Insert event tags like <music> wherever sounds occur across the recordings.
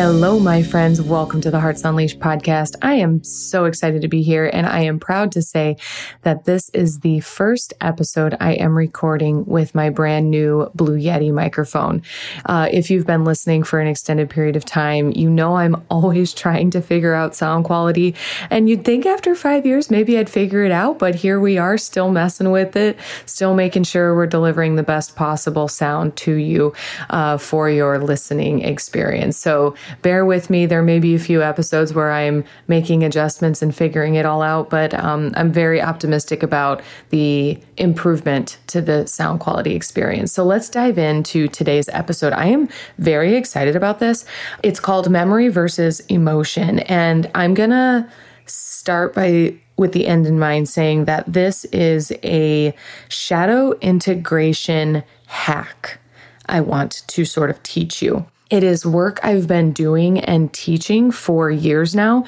Hello, my friends. Welcome to the Hearts Unleashed podcast. I am so excited to be here, and I am proud to say that this is the first episode I am recording with my brand new Blue Yeti microphone. Uh, if you've been listening for an extended period of time, you know I'm <laughs> always trying to figure out sound quality, and you'd think after five years maybe I'd figure it out, but here we are still messing with it, still making sure we're delivering the best possible sound to you uh, for your listening experience. So, bear with me. There may be a few episodes where I'm making adjustments and figuring it all out, but um, I'm very optimistic about the improvement to the sound quality experience. So let's dive into today's episode. I am very excited about this. It's called Memory versus Emotion. And I'm to start by with the end in mind saying that this is a shadow integration hack I want to sort of teach you. It is work I've been doing and teaching for years now.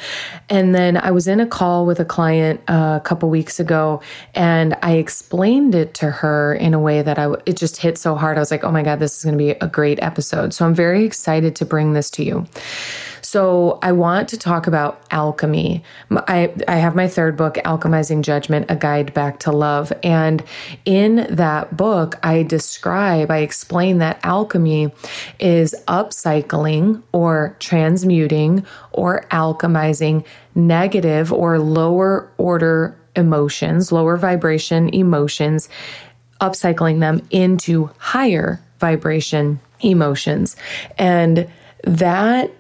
And then I was in a call with a client uh, a couple weeks ago and I explained it to her in a way that I it just hit so hard. I was like, "Oh my god, this is going to be a great episode." So I'm very excited to bring this to you. So I want to talk about alchemy. I, I have my third book, Alchemizing Judgment, A Guide Back to Love. And in that book, I describe, I explain that alchemy is upcycling or transmuting or alchemizing negative or lower order emotions, lower vibration emotions, upcycling them into higher vibration emotions. And that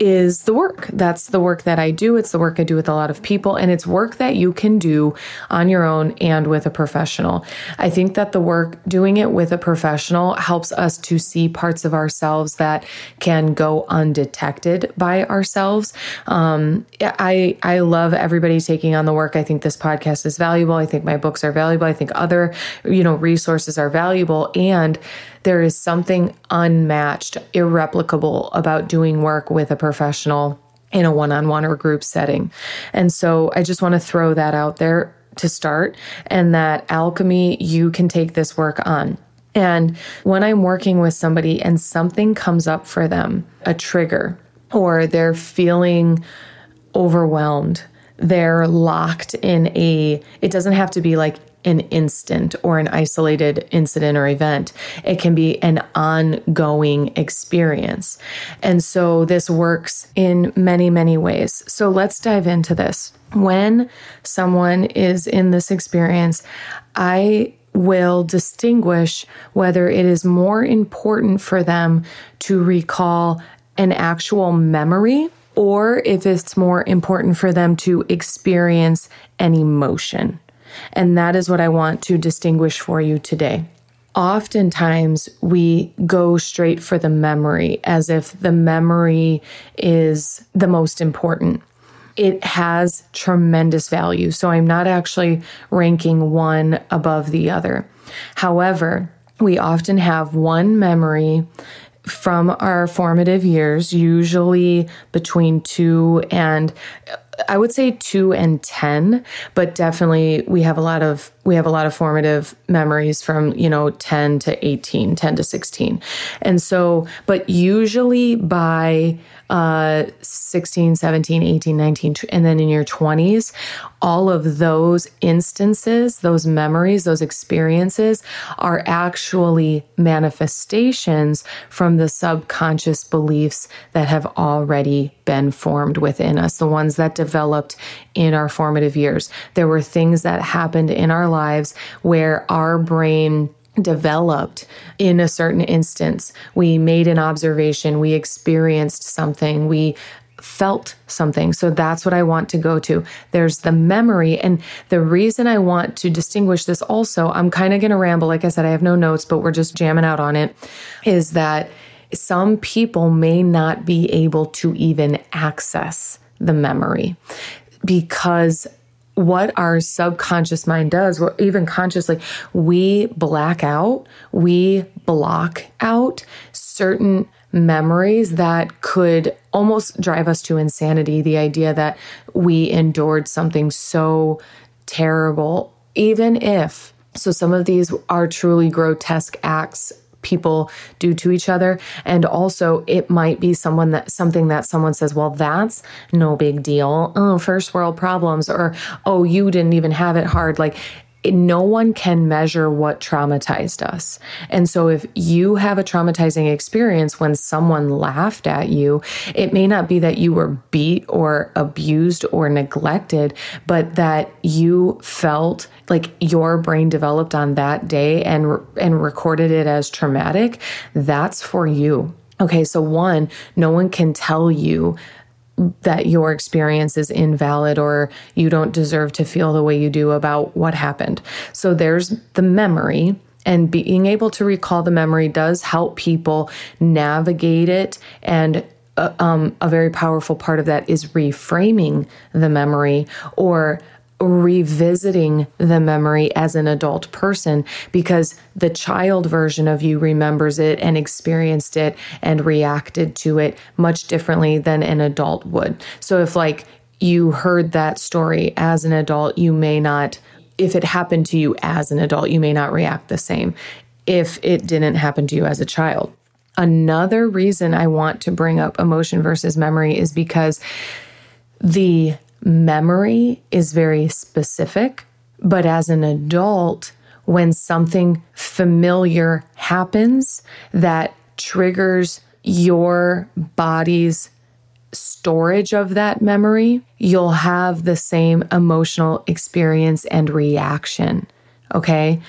is the work. That's the work that I do. It's the work I do with a lot of people, and it's work that you can do on your own and with a professional. I think that the work doing it with a professional helps us to see parts of ourselves that can go undetected by ourselves. Um, I I love everybody taking on the work. I think this podcast is valuable. I think my books are valuable. I think other you know resources are valuable, and there is something unmatched, irreplicable about doing work with a professional in a one on one or group setting. And so I just want to throw that out there to start, and that alchemy, you can take this work on. And when I'm working with somebody and something comes up for them, a trigger, or they're feeling overwhelmed, they're locked in a, it doesn't have to be like an instant or an isolated incident or event. It can be an ongoing experience. And so this works in many, many ways. So let's dive into this. When someone is in this experience, I will distinguish whether it is more important for them to recall an actual memory or if it's more important for them to experience an emotion. And that is what I want to distinguish for you today. Oftentimes, we go straight for the memory as if the memory is the most important. It has tremendous value. So, I'm not actually ranking one above the other. However, we often have one memory from our formative years, usually between two and I would say two and 10, but definitely we have a lot of, we have a lot of formative memories from, you know, 10 to 18, 10 to 16. And so, but usually by uh, 16, 17, 18, 19, and then in your 20s, all of those instances, those memories, those experiences are actually manifestations from the subconscious beliefs that have already been formed within us, the ones that developed in our formative years. There were things that happened in our lives where our brain developed in a certain instance. We made an observation, we experienced something, we felt something. So that's what I want to go to. There's the memory. And the reason I want to distinguish this also, I'm kind of going to ramble. Like I said, I have no notes, but we're just jamming out on it, is that some people may not be able to even access the memory because what our subconscious mind does, or even consciously, we black out, we block out certain memories that could almost drive us to insanity. The idea that we endured something so terrible, even if, so some of these are truly grotesque acts people do to each other. And also it might be someone that something that someone says well that's no big deal. Oh first world problems or oh you didn't even have it hard. Like no one can measure what traumatized us. And so if you have a traumatizing experience when someone laughed at you, it may not be that you were beat or abused or neglected, but that you felt like your brain developed on that day and and recorded it as traumatic. That's for you. Okay, so one, no one can tell you that your experience is invalid or you don't deserve to feel the way you do about what happened. So there's the memory. And being able to recall the memory does help people navigate it. And uh, um, a very powerful part of that is reframing the memory or revisiting the memory as an adult person because the child version of you remembers it and experienced it and reacted to it much differently than an adult would. So if like you heard that story as an adult, you may not if it happened to you as an adult, you may not react the same if it didn't happen to you as a child. Another reason I want to bring up emotion versus memory is because the memory is very specific, but as an adult, when something familiar happens that triggers your body's storage of that memory, you'll have the same emotional experience and reaction. Okay.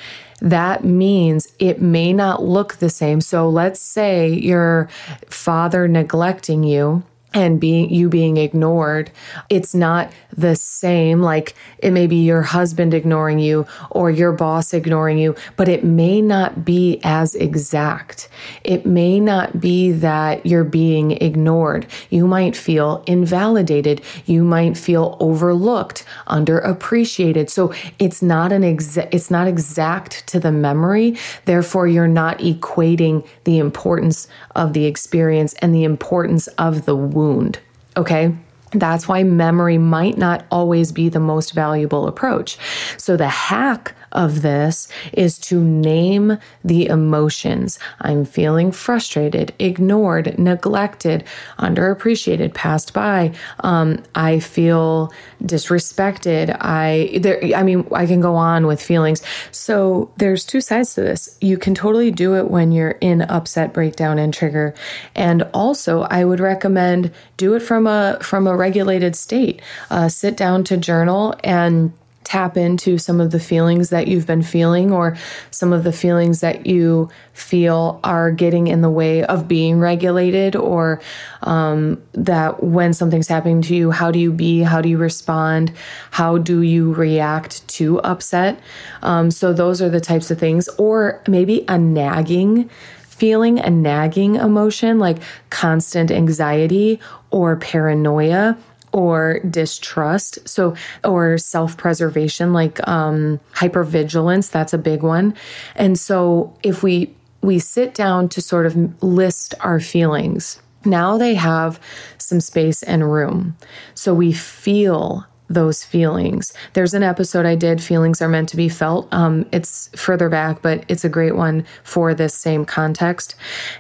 That means it may not look the same. So let's say your father neglecting you and being you being ignored it's not the same. Like it may be your husband ignoring you or your boss ignoring you but it may not be as exact. It may not be that you're being ignored. You might feel invalidated. You might feel overlooked underappreciated. So it's not an exact it's not exact to the memory. Therefore you're not equating the importance of the experience and the importance of the wound. Okay. That's why memory might not always be the most valuable approach. So, the hack of this is to name the emotions. I'm feeling frustrated, ignored, neglected, underappreciated, passed by. Um, I feel disrespected. I there. I mean, I can go on with feelings. So there's two sides to this. You can totally do it when you're in upset, breakdown, and trigger, and also I would recommend do it from a from a regulated state. Uh, sit down to journal and tap into some of the feelings that you've been feeling or some of the feelings that you feel are getting in the way of being regulated or um, that when something's happening to you how do you be? How do you respond? How do you react to upset? Um, so those are the types of things. Or maybe a nagging feeling a nagging emotion like constant anxiety or paranoia or distrust. So, or self preservation, like um, hypervigilance, that's a big one. And so, if we we sit down to sort of list our feelings, now they have some space and room. So we feel those feelings. There's an episode I did, Feelings Are Meant to Be Felt. Um, it's further back, but it's a great one for this same context.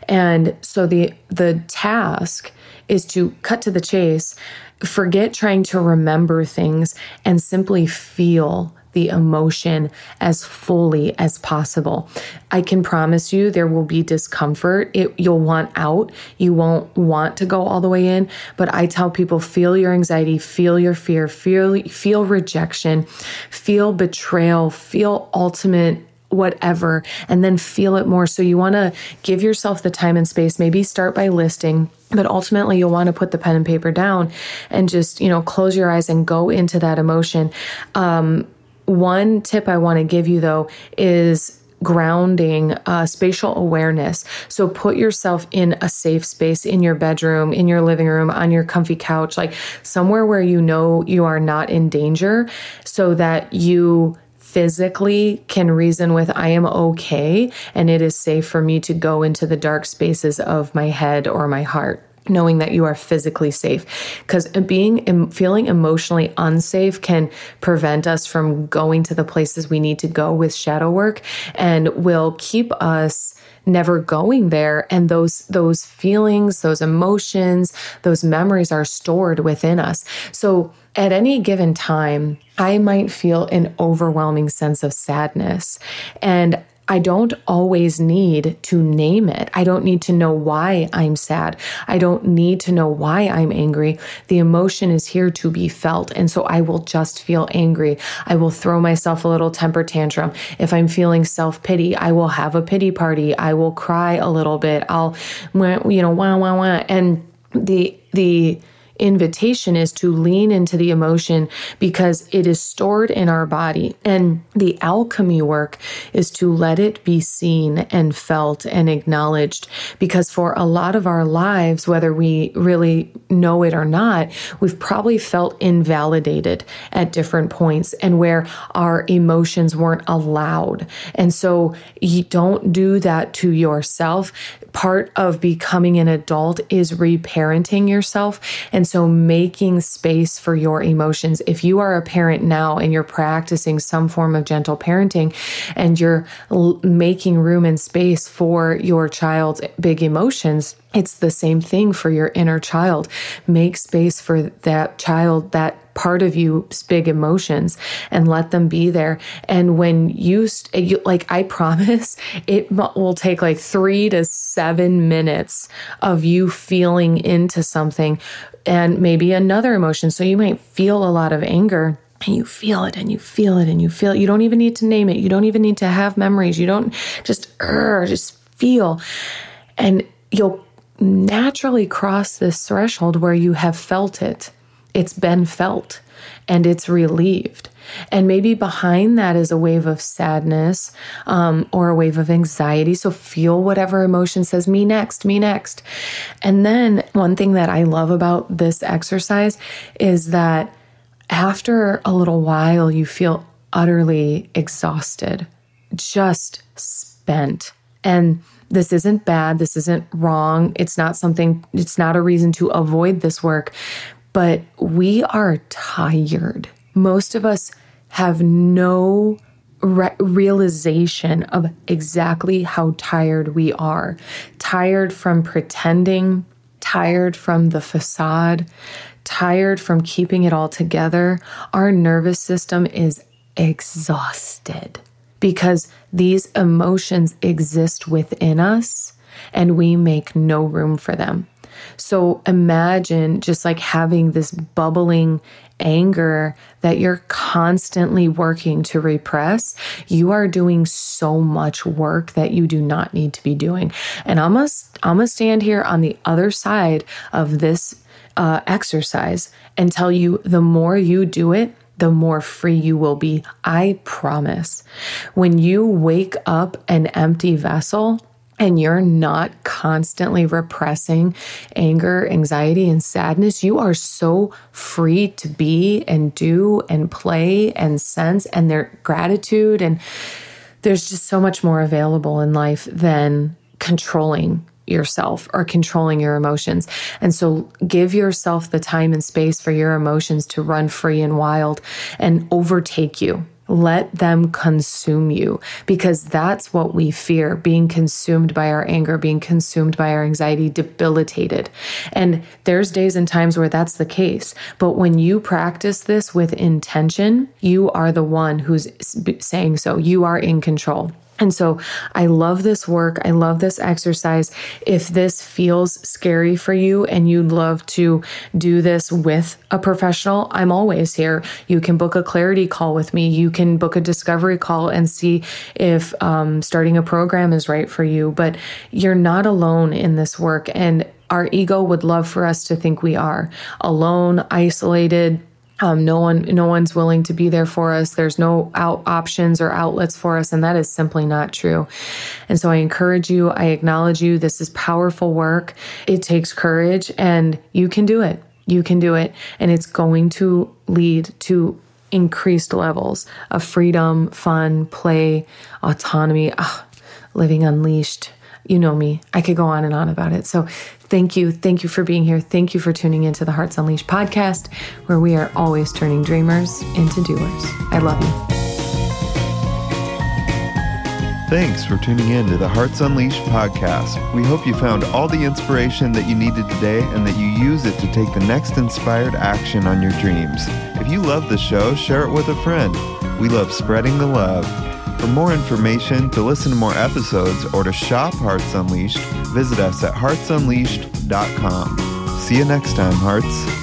And so the the task is to cut to the chase, forget trying to remember things, and simply feel the emotion as fully as possible. I can promise you there will be discomfort. It, you'll want out. You won't want to go all the way in. But I tell people feel your anxiety, feel your fear, feel feel rejection, feel betrayal, feel ultimate whatever, and then feel it more. So you want to give yourself the time and space. Maybe start by listing but ultimately you'll want to put the pen and paper down and just you know close your eyes and go into that emotion um, one tip i want to give you though is grounding, uh, spatial awareness. So put yourself in a safe space in your bedroom, in your living room, on your comfy couch, like somewhere where you know you are not in danger so that you physically can reason with, I am okay and it is safe for me to go into the dark spaces of my head or my heart knowing that you are physically safe. Because being feeling emotionally unsafe can prevent us from going to the places we need to go with shadow work and will keep us never going there and those those feelings those emotions those memories are stored within us so at any given time, I might feel an overwhelming sense of sadness. And I don't always need to name it. I don't need to know why I'm sad. I don't need to know why I'm angry. The emotion is here to be felt. And so I will just feel angry. I will throw myself a little temper tantrum. If I'm feeling self pity, I will have a pity party. I will cry a little bit. I'll, you know, wah, wah, wah. And the, the, invitation is to lean into the emotion because it is stored in our body. And the alchemy work is to let it be seen and felt and acknowledged. Because for a lot of our lives, whether we really know it or not, we've probably felt invalidated at different points and where our emotions weren't allowed. And so you don't do that to yourself. Part of becoming an adult is reparenting yourself. And so making space for your emotions. If you are a parent now and you're practicing some form of gentle parenting and you're l- making room and space for your child's big emotions, it's the same thing for your inner child. Make space for that child, that part of you's big emotions and let them be there. And when you, st- you, like, I <laughs> promise it will take like three to seven minutes of you feeling into something and maybe another emotion. So you might feel a lot of anger and you feel it and you feel it and you feel it. You don't even need to name it. You don't even need to have memories. You don't just, uh, just feel. And you'll naturally cross this threshold where you have felt it. It's been felt and it's relieved. And maybe behind that is a wave of sadness um, or a wave of anxiety. So feel whatever emotion says, me next, me next. And then one thing that I love about this exercise is that after a little while, you feel utterly exhausted, just spent. And this isn't bad. This isn't wrong. It's not something, it's not a reason to avoid this work, but we are tired. Most of us have no re- realization of exactly how tired we are. Tired from pretending, tired from the facade, tired from keeping it all together. Our nervous system is exhausted because these emotions exist within us and we make no room for them. So imagine just like having this bubbling anger that you're constantly working to repress. You are doing so much work that you do not need to be doing. And I'm gonna, stand here on the other side of this uh, exercise and tell you the more you do it, the more free you will be. I promise. When you wake up an empty vessel, and you're not constantly repressing anger, anxiety, and sadness, you are so free to be and do and play and sense and their gratitude. And there's just so much more available in life than controlling yourself or controlling your emotions. And so give yourself the time and space for your emotions to run free and wild and overtake you. Let them consume you because that's what we fear being consumed by our anger, being consumed by our anxiety, debilitated. And there's days and times where that's the case. But when you practice this with intention, you are the one who's saying so. You are in control. And so I love this work. I love this exercise. If this feels scary for you and you'd love to do this with a professional, I'm always here. You can book a clarity call with me. You can book a discovery call and see if um, starting a program is right for you. But you're not alone in this work. And our ego would love for us to think we are alone, isolated Um, no one, no one's willing to be there for us. There's no out options or outlets for us, and that is simply not true. And so I encourage you. I acknowledge you. This is powerful work. It takes courage, and you can do it. You can do it, and it's going to lead to increased levels of freedom, fun, play, autonomy, ah, living unleashed. You know me. I could go on and on about it. So thank you. Thank you for being here. Thank you for tuning into the Hearts Unleashed podcast, where we are always turning dreamers into doers. I love you. Thanks for tuning in to the Hearts Unleashed podcast. We hope you found all the inspiration that you needed today and that you use it to take the next inspired action on your dreams. If you love the show, share it with a friend. We love spreading the love. For more information, to listen to more episodes, or to shop Hearts Unleashed, visit us at heartsunleashed.com. See you next time, Hearts.